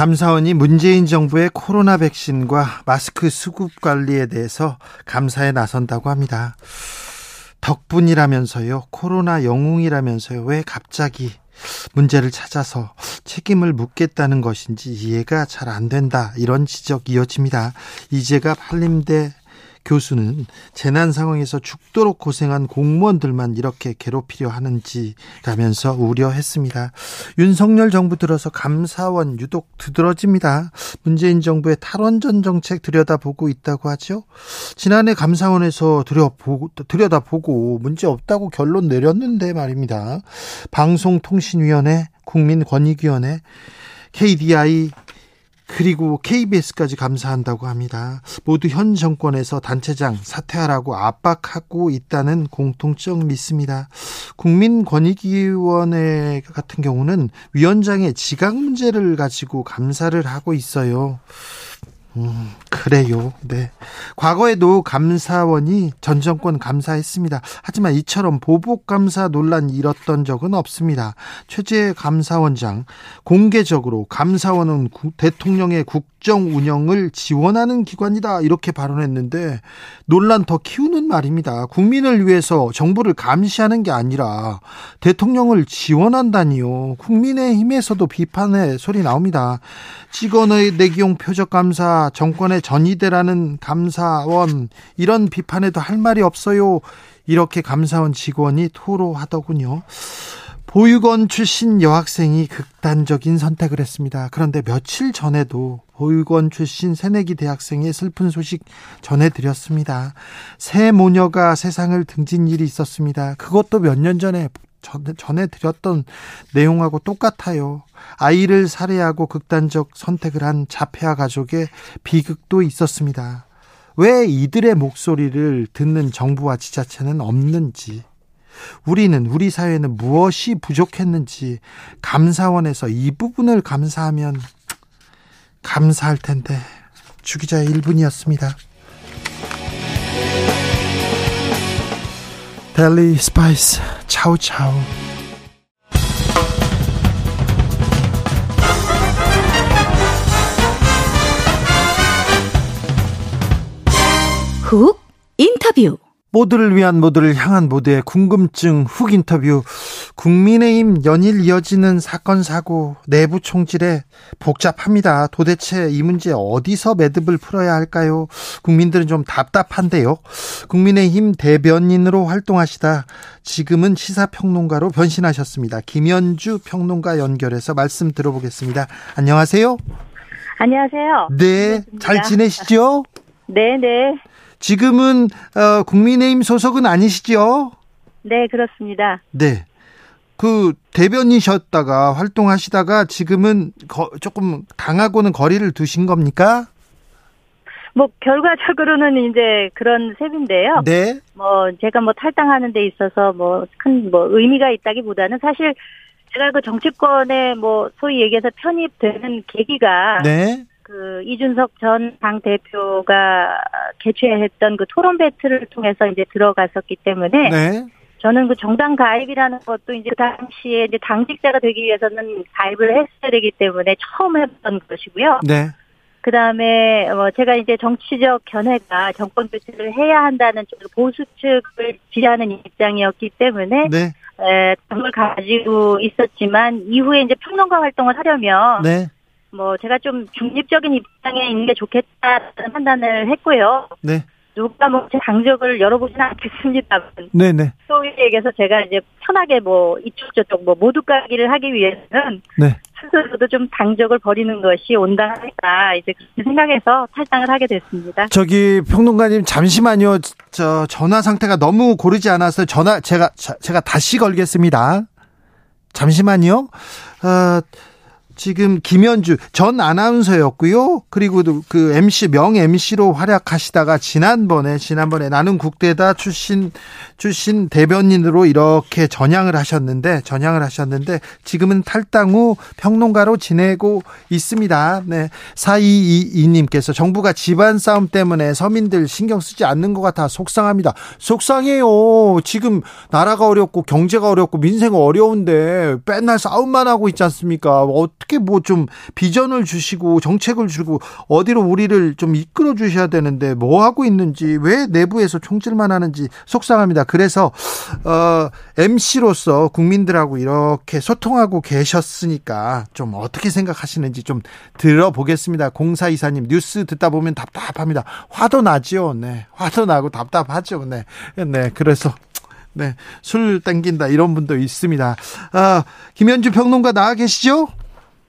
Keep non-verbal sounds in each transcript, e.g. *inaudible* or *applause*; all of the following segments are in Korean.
감사원이 문재인 정부의 코로나 백신과 마스크 수급 관리에 대해서 감사에 나선다고 합니다. 덕분이라면서요, 코로나 영웅이라면서요, 왜 갑자기 문제를 찾아서 책임을 묻겠다는 것인지 이해가 잘 안 된다. 이런 지적 이어집니다. 이제가 한림대 교수는 재난 상황에서 죽도록 고생한 공무원들만 이렇게 괴롭히려 하는지라면서 우려했습니다. 윤석열 정부 들어서 감사원 유독 두드러집니다. 문재인 정부의 탈원전 정책 들여다보고 있다고 하죠. 지난해 감사원에서 들여보고, 들여다보고 문제 없다고 결론 내렸는데 말입니다. 방송통신위원회, 국민권익위원회, KDI 그리고 KBS까지 감사한다고 합니다. 모두 현 정권에서 단체장 사퇴하라고 압박하고 있다는 공통점 믿습니다. 국민권익위원회 같은 경우는 위원장의 지각 문제를 가지고 감사를 하고 있어요. 음, 그래요. 네. 과거에도 감사원이 전 정권 감사했습니다. 하지만 이처럼 보복 감사 논란이 일었던 적은 없습니다. 최재 감사원장 공개적으로 감사원은 대통령의 국정 운영을 지원하는 기관이다 이렇게 발언했는데 논란 더 키우는 말입니다. 국민을 위해서 정부를 감시하는 게 아니라 대통령을 지원한다니요. 국민의힘에서도 비판의 소리 나옵니다. 직원의 내기용 표적 감사, 정권의 전이대라는 감사원 이런 비판에도 할 말이 없어요. 이렇게 감사원 직원이 토로하더군요. 보육원 출신 여학생이 극단적인 선택을 했습니다. 그런데 며칠 전에도 보육원 출신 새내기 대학생의 슬픈 소식 전해드렸습니다. 새 모녀가 세상을 등진 일이 있었습니다. 그것도 몇 년 전에 전해드렸던 내용하고 똑같아요. 아이를 살해하고 극단적 선택을 한 자폐아 가족의 비극도 있었습니다. 왜 이들의 목소리를 듣는 정부와 지자체는 없는지, 우리는, 우리 사회는 무엇이 부족했는지, 감사원에서 이 부분을 감사하면 감사할 텐데, 주기자의 1분이었습니다. 델리 스파이스, 차우차우. 훅 인터뷰 모두를 위한 모두를 향한 모두의 궁금증 훅 인터뷰 국민의힘 연일 이어지는 사건 사고 내부 총질에 복잡합니다. 도대체 이 문제 어디서 매듭을 풀어야 할까요? 국민들은 좀 답답한데요. 국민의힘 대변인으로 활동하시다 지금은 시사평론가로 변신하셨습니다. 김현주 평론가 연결해서 말씀 들어보겠습니다. 안녕하세요. 안녕하세요. 네, 잘 지내시죠? 네, 네. 지금은 어, 국민의힘 소속은 아니시죠? 네, 그렇습니다. 네. 그 대변이셨다가 활동하시다가 지금은 거, 조금 당하고는 거리를 두신 겁니까? 뭐 결과적으로는 이제 그런 셈인데요. 네. 뭐 제가 뭐 탈당하는 데 있어서 뭐 큰뭐 뭐 의미가 있다기보다는 사실 제가 그 정치권에 뭐 소위 얘기해서 편입되는 계기가 네. 그 이준석 전 당 대표가 개최했던 그 토론 배틀을 통해서 이제 들어갔었기 때문에 네. 저는 그 정당 가입이라는 것도 이제 그 당시에 이제 당직자가 되기 위해서는 가입을 했어야 되기 때문에 처음 했던 것이고요. 네. 그 다음에 뭐 제가 이제 정치적 견해가 정권 교체를 해야 한다는 쪽 보수 측을 지지하는 입장이었기 때문에 네. 에, 당을 가지고 있었지만 이후에 이제 평론가 활동을 하려면 네. 뭐 제가 좀 중립적인 입장에 있는 게 좋겠다는 판단을 했고요. 네. 누가 뭐제 당적을 열어보지는 않겠습니다. 네네. 소위 얘기해서 제가 이제 편하게 뭐 이쪽 저쪽 뭐 모두 가기를 하기 위해서는 네. 스스로도 좀 당적을 버리는 것이 온당하다 이제 생각해서 탈당을 하게 됐습니다. 저기 평론가님 잠시만요. 저 전화 상태가 너무 고르지 않아서 전화 제가 제가 다시 걸겠습니다. 잠시만요. 어, 지금 김현주 전 아나운서였고요. 그리고 그 MC 명 MC로 활약하시다가 지난번에 지난번에 나는 국대다 출신 출신 대변인으로 이렇게 전향을 하셨는데 전향을 하셨는데 지금은 탈당 후 평론가로 지내고 있습니다. 네. 4222님께서 정부가 집안 싸움 때문에 서민들 신경 쓰지 않는 것 같아 속상합니다. 속상해요. 지금 나라가 어렵고 경제가 어렵고 민생 어려운데 맨날 싸움만 하고 있지 않습니까? 어떻게 뭐 좀 비전을 주시고 정책을 주고 어디로 우리를 좀 이끌어 주셔야 되는데 뭐 하고 있는지 왜 내부에서 총질만 하는지 속상합니다. 그래서 어 MC로서 국민들하고 이렇게 소통하고 계셨으니까 좀 어떻게 생각하시는지 좀 들어보겠습니다. 공사 이사님 뉴스 듣다 보면 답답합니다. 화도 나지요. 네. 화도 나고 답답하죠. 네. 네. 그래서 네. 술 땡긴다 이런 분도 있습니다. 아, 김현주 평론가 나와 계시죠?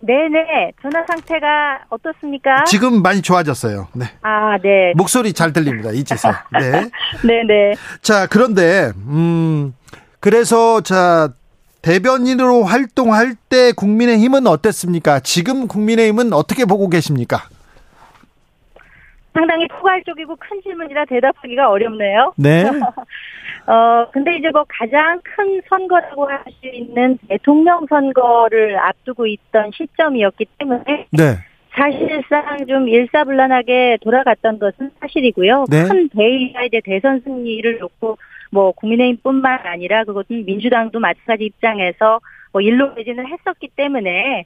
네네. 전화 상태가 어떻습니까? 지금 많이 좋아졌어요. 네. 아, 네. 목소리 잘 들립니다. 이제서. 네. *laughs* 네네. 자, 그런데, 음, 그래서, 자, 대변인으로 활동할 때 국민의힘은 어땠습니까? 지금 국민의힘은 어떻게 보고 계십니까? 상당히 포괄적이고 큰 질문이라 대답하기가 어렵네요. 네. *laughs* 어, 근데 이제 뭐 가장 큰 선거라고 할 수 있는 대통령 선거를 앞두고 있던 시점이었기 때문에. 네. 사실상 좀 일사불란하게 돌아갔던 것은 사실이고요. 네. 큰 대의가 이제 대선 승리를 놓고 뭐 국민의힘뿐만 아니라 그것은 민주당도 마찬가지 입장에서 뭐 일로 매진을 했었기 때문에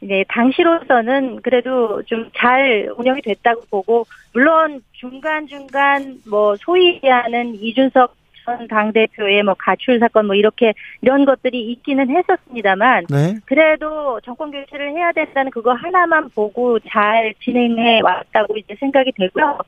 이제 당시로서는 그래도 좀 잘 운영이 됐다고 보고 물론 중간 중간 뭐 소위 하는 이준석 전 당대표의 뭐 가출 사건 뭐 이렇게 이런 것들이 있기는 했었습니다만 네. 그래도 정권 교체를 해야 된다는 그거 하나만 보고 잘 진행해 왔다고 이제 생각이 되고요.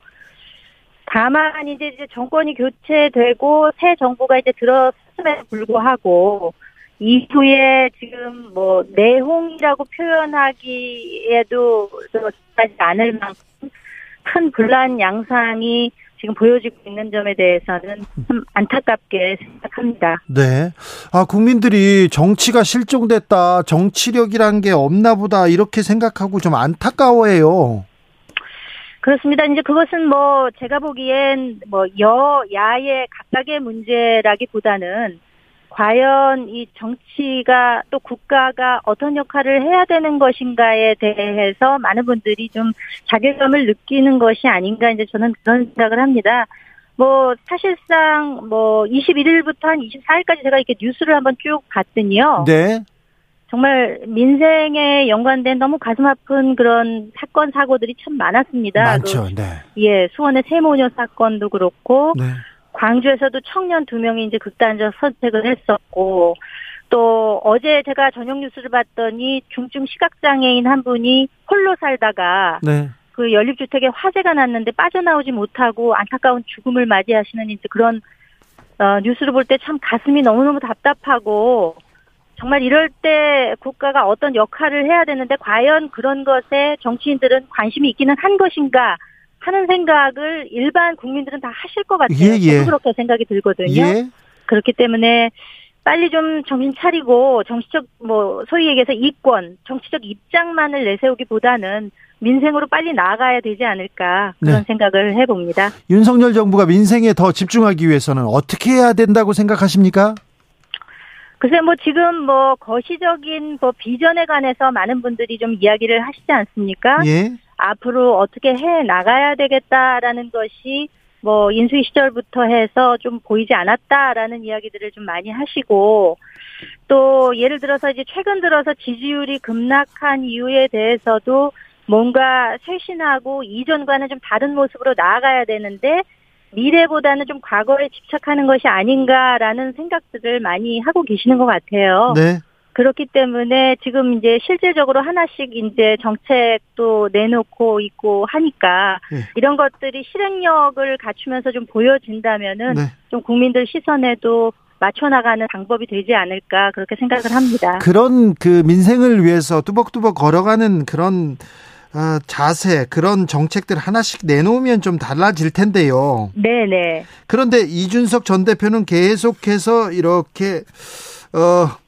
다만 이제 이제 정권이 교체되고 새 정부가 이제 들어섰음에도 불구하고 이후에 지금 뭐 내홍이라고 표현하기에도 하지 않을 만큼 큰 분란 양상이 지금 보여지고 있는 점에 대해서는 참 안타깝게 생각합니다. 네. 아, 국민들이 정치가 실종됐다, 정치력이란 게 없나 보다, 이렇게 생각하고 좀 안타까워해요. 그렇습니다. 이제 그것은 뭐 제가 보기엔 뭐 여야의 각각의 문제라기보다는 과연 이 정치가 또 국가가 어떤 역할을 해야 되는 것인가에 대해서 많은 분들이 좀 자괴감을 느끼는 것이 아닌가 이제 저는 그런 생각을 합니다. 뭐 사실상 뭐 21일부터 한 24일까지 제가 이렇게 뉴스를 한번 쭉 봤더니요. 네. 정말 민생에 연관된 너무 가슴 아픈 그런 사건 사고들이 참 많았습니다. 많죠. 그, 네. 예, 수원의 세모녀 사건도 그렇고 네. 광주에서도 청년 두 명이 이제 극단적 선택을 했었고 또 어제 제가 저녁 뉴스를 봤더니 중증 시각장애인 한 분이 홀로 살다가 네. 그 연립주택에 화재가 났는데 빠져나오지 못하고 안타까운 죽음을 맞이하시는 이제 그런 어, 뉴스를 볼 때 참 가슴이 너무너무 답답하고 정말 이럴 때 국가가 어떤 역할을 해야 되는데 과연 그런 것에 정치인들은 관심이 있기는 한 것인가 하는 생각을 일반 국민들은 다 하실 것 같아요. 예, 예. 그렇게 생각이 들거든요. 예. 그렇기 때문에 빨리 좀 정신 차리고 정치적 뭐 소위 얘기해서 이권, 정치적 입장만을 내세우기보다는 민생으로 빨리 나아가야 되지 않을까 그런 네. 생각을 해봅니다. 윤석열 정부가 민생에 더 집중하기 위해서는 어떻게 해야 된다고 생각하십니까? 글쎄 뭐 지금 뭐 거시적인 뭐 비전에 관해서 많은 분들이 좀 이야기를 하시지 않습니까? 예. 앞으로 어떻게 해 나가야 되겠다라는 것이 뭐 인수위 시절부터 해서 좀 보이지 않았다라는 이야기들을 좀 많이 하시고 또 예를 들어서 이제 최근 들어서 지지율이 급락한 이유에 대해서도 뭔가 쇄신하고 이전과는 좀 다른 모습으로 나아가야 되는데 미래보다는 좀 과거에 집착하는 것이 아닌가라는 생각들을 많이 하고 계시는 것 같아요. 네. 그렇기 때문에 지금 이제 실질적으로 하나씩 이제 정책도 내놓고 있고 하니까 네. 이런 것들이 실행력을 갖추면서 좀 보여진다면은 네. 좀 국민들 시선에도 맞춰 나가는 방법이 되지 않을까 그렇게 생각을 합니다. 그런 그 민생을 위해서 뚜벅뚜벅 걸어가는 그런 어, 자세, 그런 정책들 하나씩 내놓으면 좀 달라질 텐데요. 네네. 그런데 이준석 전 대표는 계속해서 이렇게 어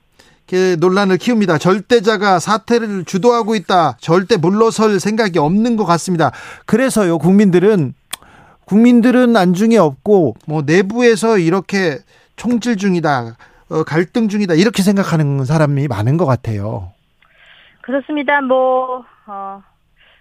논란을 키웁니다. 절대자가 사태를 주도하고 있다. 절대 물러설 생각이 없는 것 같습니다. 그래서요, 국민들은 국민들은 안중에 없고 뭐 내부에서 이렇게 총질 중이다, 어, 갈등 중이다 이렇게 생각하는 사람이 많은 것 같아요. 그렇습니다. 뭐, 어,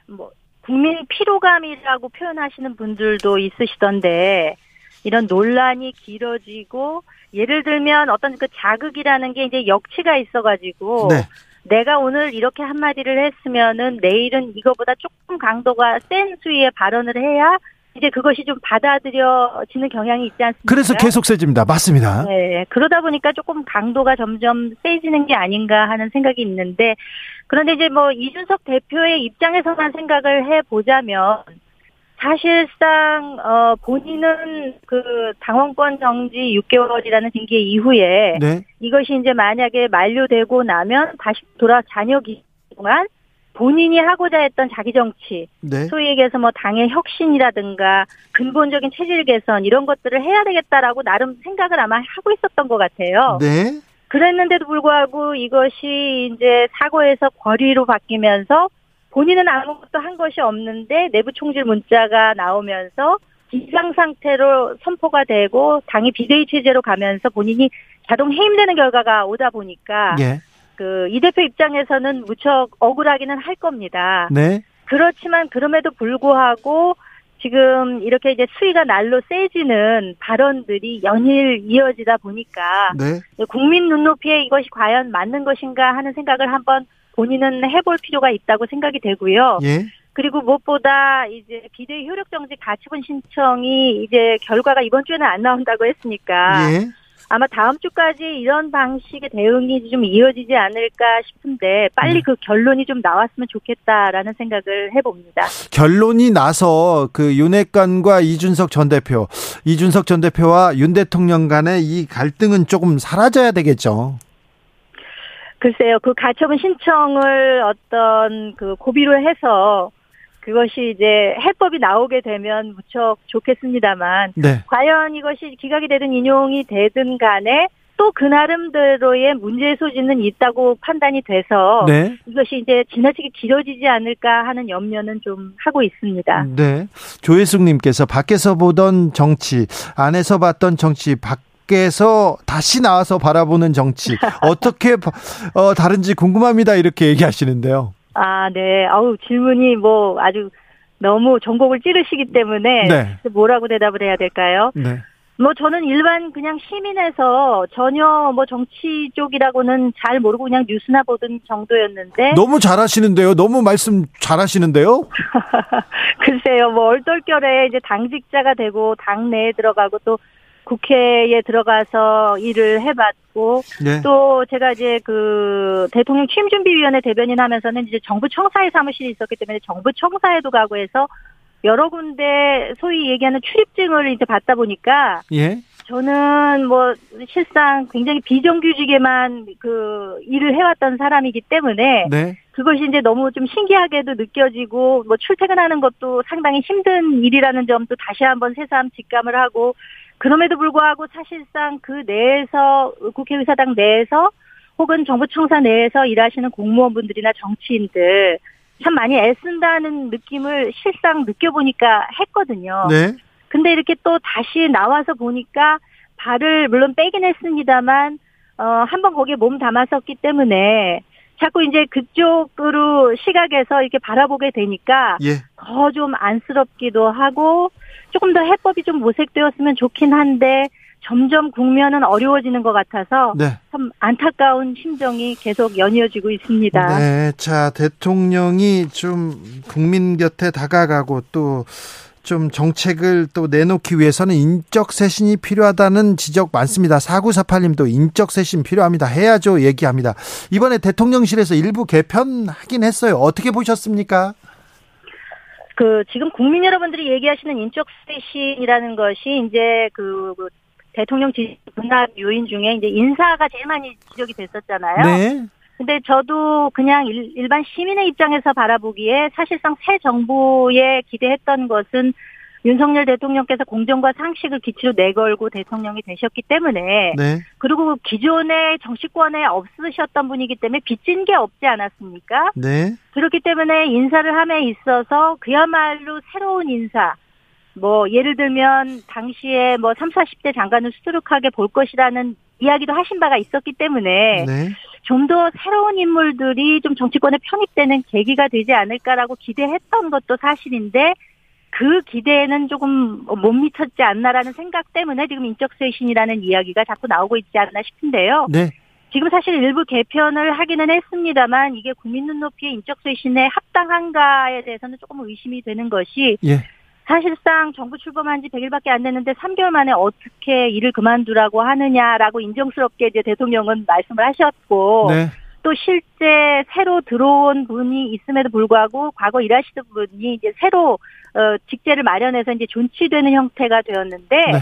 뭐 국민 피로감이라고 표현하시는 분들도 있으시던데 이런 논란이 길어지고 예를 들면 어떤 그 자극이라는 게 이제 역치가 있어가지고 네. 내가 오늘 이렇게 한마디를 했으면은 내일은 이거보다 조금 강도가 센 수위의 발언을 해야 이제 그것이 좀 받아들여지는 경향이 있지 않습니까? 그래서 계속 세집니다. 맞습니다. 네. 그러다 보니까 조금 강도가 점점 세지는 게 아닌가 하는 생각이 있는데 그런데 이제 뭐 이준석 대표의 입장에서만 생각을 해 보자면 사실상 어 본인은 그 당원권 정지 6개월이라는 징계 이후에 네. 이것이 이제 만약에 만료되고 나면 다시 돌아 자녀 기간 동안 본인이 하고자 했던 자기 정치, 네. 소위 얘기해서 뭐 당의 혁신이라든가 근본적인 체질 개선 이런 것들을 해야 되겠다라고 나름 생각을 아마 하고 있었던 것 같아요. 네. 그랬는데도 불구하고 이것이 이제 사고에서 권위로 바뀌면서 본인은 아무것도 한 것이 없는데 내부 총질 문자가 나오면서 비상 상태로 선포가 되고 당이 비대위 체제로 가면서 본인이 자동 해임되는 결과가 오다 보니까 예. 그이 대표 입장에서는 무척 억울하기는 할 겁니다. 네. 그렇지만 그럼에도 불구하고 지금 이렇게 이제 수위가 날로 세지는 발언들이 연일 이어지다 보니까 네. 국민 눈높이에 이것이 과연 맞는 것인가 하는 생각을 한번 본인은 해볼 필요가 있다고 생각이 되고요. 예. 그리고 무엇보다 이제 비대위 효력 정지 가처분 신청이 이제 결과가 이번 주에는 안 나온다고 했으니까 예. 아마 다음 주까지 이런 방식의 대응이 좀 이어지지 않을까 싶은데 빨리 네. 그 결론이 좀 나왔으면 좋겠다라는 생각을 해봅니다. 결론이 나서 그 윤핵관과 이준석 전 대표, 이준석 전 대표와 윤 대통령 간의 이 갈등은 조금 사라져야 되겠죠. 글쎄요, 그 가처분 신청을 어떤 그 고비로 해서 그것이 이제 해법이 나오게 되면 무척 좋겠습니다만 네. 과연 이것이 기각이 되든 인용이 되든 간에 또 그 나름대로의 문제의 소지는 있다고 판단이 돼서 네. 이것이 이제 지나치게 길어지지 않을까 하는 염려는 좀 하고 있습니다. 네. 조혜숙님께서 밖에서 보던 정치, 안에서 봤던 정치, 밖 에서 다시 나와서 바라보는 정치 *laughs* 어떻게 어, 다른지 궁금합니다 이렇게 얘기하시는데요. 아, 네. 아우, 질문이 뭐 아주 너무 전곡을 찌르시기 때문에 네. 뭐라고 대답을 해야 될까요? 네. 뭐 저는 일반 그냥 시민에서 전혀 뭐 정치 쪽이라고는 잘 모르고 그냥 뉴스나 보던 정도였는데 너무 잘하시는데요. 너무 말씀 잘하시는데요. *laughs* 글쎄요. 뭐 얼떨결에 이제 당직자가 되고 당 내에 들어가고 또 국회에 들어가서 일을 해봤고 네. 또 제가 이제 그 대통령 취임 준비위원회 대변인 하면서는 이제 정부 청사의 사무실이 있었기 때문에 정부 청사에도 가고 해서 여러 군데 소위 얘기하는 출입증을 이제 받다 보니까 예. 저는 뭐 실상 굉장히 비정규직에만 그 일을 해왔던 사람이기 때문에 네. 그것이 이제 너무 좀 신기하게도 느껴지고 뭐 출퇴근하는 것도 상당히 힘든 일이라는 점도 다시 한번 새삼 직감을 하고 그럼에도 불구하고 사실상 그 내에서 국회의사당 내에서 혹은 정부 청사 내에서 일하시는 공무원분들이나 정치인들 참 많이 애쓴다는 느낌을 실상 느껴보니까 했거든요. 네. 근데 이렇게 또 다시 나와서 보니까 발을 물론 빼긴 했습니다만 어 한 번 거기에 몸 담았었기 때문에 자꾸 이제 그쪽으로 시각에서 이렇게 바라보게 되니까 예. 더 좀 안쓰럽기도 하고 조금 더 해법이 좀 모색되었으면 좋긴 한데 점점 국면은 어려워지는 것 같아서 네. 참 안타까운 심정이 계속 연이어지고 있습니다. 네, 자 대통령이 좀 국민 곁에 다가가고 또 좀 정책을 또 내놓기 위해서는 인적 쇄신이 필요하다는 지적 많습니다. 4948님도 인적 쇄신 필요합니다. 해야죠 얘기합니다. 이번에 대통령실에서 일부 개편하긴 했어요. 어떻게 보셨습니까? 그 지금 국민 여러분들이 얘기하시는 인적 쇄신이라는 것이 이제 그, 그 대통령 지지 분합 요인 중에 이제 인사가 제일 많이 지적이 됐었잖아요. 네. 근데 저도 그냥 일, 일반 시민의 입장에서 바라보기에 사실상 새 정부에 기대했던 것은 윤석열 대통령께서 공정과 상식을 기치로 내걸고 대통령이 되셨기 때문에 네. 그리고 기존의 정치권에 없으셨던 분이기 때문에 빚진 게 없지 않았습니까? 네. 그렇기 때문에 인사를 함에 있어서 그야말로 새로운 인사 뭐 예를 들면 당시에 뭐 3, 40대 장관을 수두룩하게 볼 것이라는 이야기도 하신 바가 있었기 때문에 네. 좀더 새로운 인물들이 좀 정치권에 편입되는 계기가 되지 않을까라고 기대했던 것도 사실인데 그 기대에는 조금 못 미쳤지 않나라는 생각 때문에 지금 인적쇄신이라는 이야기가 자꾸 나오고 있지 않나 싶은데요. 네. 지금 사실 일부 개편을 하기는 했습니다만 이게 국민 눈높이의 인적쇄신에 합당한가에 대해서는 조금 의심이 되는 것이 예. 사실상 정부 출범한 지 100일밖에 안 됐는데 3개월 만에 어떻게 일을 그만두라고 하느냐라고 인정스럽게 이제 대통령은 말씀을 하셨고 네. 또 실제 새로 들어온 분이 있음에도 불구하고 과거 일하시던 분이 이제 새로 어 직제를 마련해서 이제 존치되는 형태가 되었는데 네.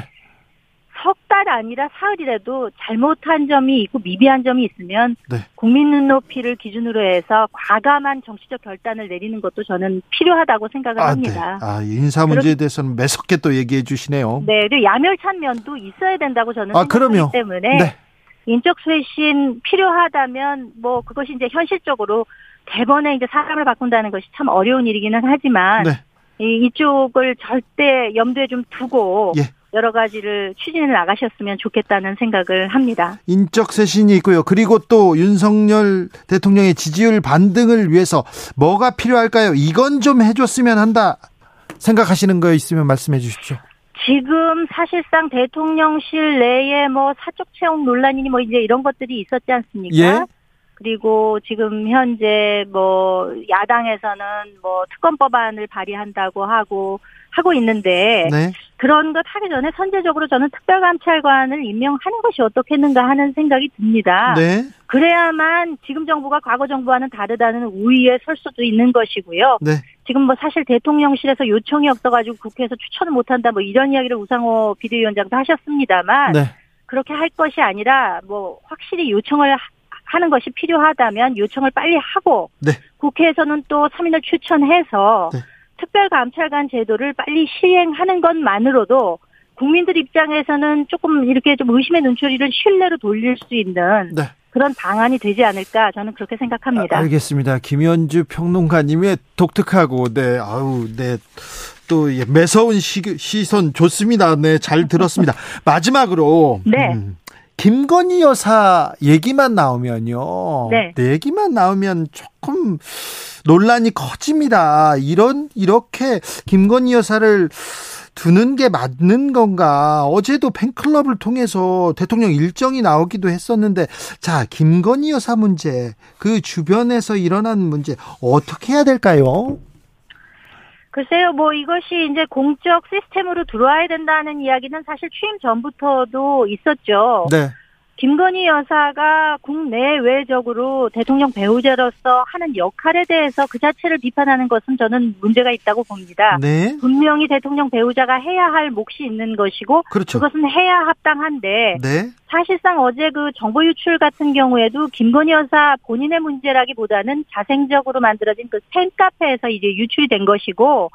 석 달 아니라 사흘이라도 잘못한 점이 있고 미비한 점이 있으면 네. 국민 눈높이를 기준으로 해서 과감한 정치적 결단을 내리는 것도 저는 필요하다고 생각을 아, 네. 합니다. 아, 인사 문제에 대해서는 매섭게 또 얘기해 주시네요. 네, 그리고 야멸찬 면도 있어야 된다고 저는 아, 생각하기 그럼요. 때문에 네. 인적 쇄신 필요하다면 뭐 그것이 이제 현실적으로 대번에 이제 사람을 바꾼다는 것이 참 어려운 일이기는 하지만 네. 이, 이쪽을 절대 염두에 좀 두고 예. 여러 가지를 추진해 나가셨으면 좋겠다는 생각을 합니다. 인적 쇄신이 있고요. 그리고 또 윤석열 대통령의 지지율 반등을 위해서 뭐가 필요할까요? 이건 좀 해줬으면 한다 생각하시는 거 있으면 말씀해 주십시오. 지금 사실상 대통령실 내에 뭐 사적 채용 논란이니 뭐 이제 이런 것들이 있었지 않습니까? 예. 그리고 지금 현재 뭐 야당에서는 뭐 특검 법안을 발의한다고 하고 하고 있는데 네. 그런 것 하기 전에 선제적으로 저는 특별감찰관을 임명하는 것이 어떻겠는가 하는 생각이 듭니다. 네. 그래야만 지금 정부가 과거 정부와는 다르다는 우위에 설 수도 있는 것이고요. 네. 지금 뭐 사실 대통령실에서 요청이 없어가지고 국회에서 추천을 못한다 뭐 이런 이야기를 우상호 비대위원장도 하셨습니다만 네. 그렇게 할 것이 아니라 뭐 확실히 요청을 하- 하는 것이 필요하다면 요청을 빨리 하고 네. 국회에서는 또 3인을 추천해서 네. 특별감찰관 제도를 빨리 시행하는 것만으로도 국민들 입장에서는 조금 이렇게 좀 의심의 눈초리를 신뢰로 돌릴 수 있는 네. 그런 방안이 되지 않을까 저는 그렇게 생각합니다. 아, 알겠습니다. 김현주 평론가님의 독특하고 네 아우 네또 예, 매서운 시, 시선 좋습니다. 네 잘 들었습니다. *laughs* 마지막으로 네. 음, 김건희 여사 얘기만 나오면요. 네. 얘기만 나오면 조금 논란이 커집니다. 이런 이렇게 김건희 여사를 두는 게 맞는 건가? 어제도 팬클럽을 통해서 대통령 일정이 나오기도 했었는데, 자, 김건희 여사 문제, 그 주변에서 일어난 문제, 어떻게 해야 될까요? 글쎄요, 뭐 이것이 이제 공적 시스템으로 들어와야 된다는 이야기는 사실 취임 전부터도 있었죠. 네. 김건희 여사가 국내외적으로 대통령 배우자로서 하는 역할에 대해서 그 자체를 비판하는 것은 저는 문제가 있다고 봅니다. 네. 분명히 대통령 배우자가 해야 할 몫이 있는 것이고 그렇죠. 그것은 해야 합당한데 네. 사실상 어제 그 정보 유출 같은 경우에도 김건희 여사 본인의 문제라기보다는 자생적으로 만들어진 그 팬카페에서 이제 유출이 된 것이고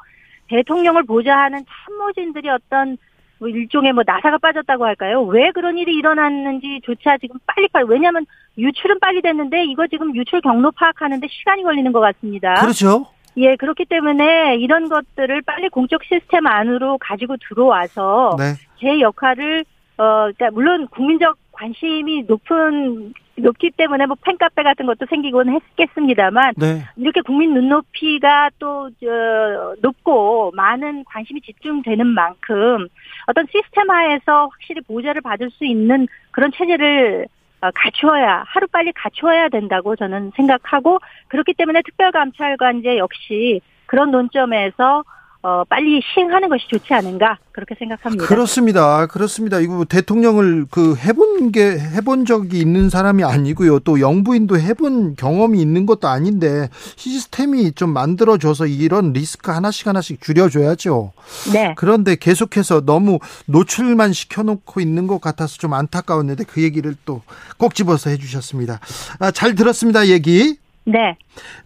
대통령을 보좌하는 참모진들이 어떤 뭐 일종의 뭐 나사가 빠졌다고 할까요? 왜 그런 일이 일어났는지조차 지금 빨리빨리 왜냐하면 유출은 빨리 됐는데 이거 지금 유출 경로 파악하는데 시간이 걸리는 것 같습니다. 그렇죠. 예, 그렇기 때문에 이런 것들을 빨리 공적 시스템 안으로 가지고 들어와서 네. 제 역할을 어 그러니까 물론 국민적 관심이 높은 높기 때문에 뭐 팬카페 같은 것도 생기곤 했겠습니다만 네. 이렇게 국민 눈높이가 또 저, 높고 많은 관심이 집중되는 만큼 어떤 시스템 하에서 확실히 보좌를 받을 수 있는 그런 체제를 어, 갖추어야 하루 빨리 갖추어야 된다고 저는 생각하고 그렇기 때문에 특별감찰관제 역시 그런 논점에서 어, 빨리 시행하는 것이 좋지 않은가 그렇게 생각합니다. 그렇습니다. 그렇습니다. 이거 뭐 대통령을 그 해본 게 해본 적이 있는 사람이 아니고요. 또 영부인도 해본 경험이 있는 것도 아닌데 시스템이 좀 만들어줘서 이런 리스크 하나씩 하나씩 줄여줘야죠. 네. 그런데 계속해서 너무 노출만 시켜놓고 있는 것 같아서 좀 안타까웠는데 그 얘기를 또 꼭 집어서 해주셨습니다. 아, 잘 들었습니다. 얘기. 네.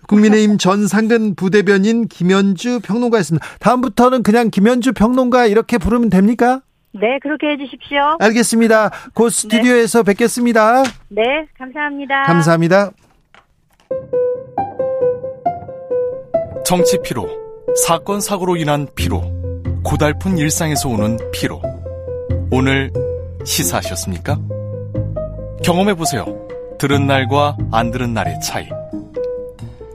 국민의힘 전 상근 부대변인 김현주 평론가였습니다. 다음부터는 그냥 김현주 평론가 이렇게 부르면 됩니까? 네, 그렇게 해주십시오. 알겠습니다. 곧 스튜디오에서 네. 뵙겠습니다. 네, 감사합니다. 감사합니다. 정치 피로, 사건 사고로 인한 피로, 고달픈 일상에서 오는 피로. 오늘 시사하셨습니까? 경험해 보세요. 들은 날과 안 들은 날의 차이.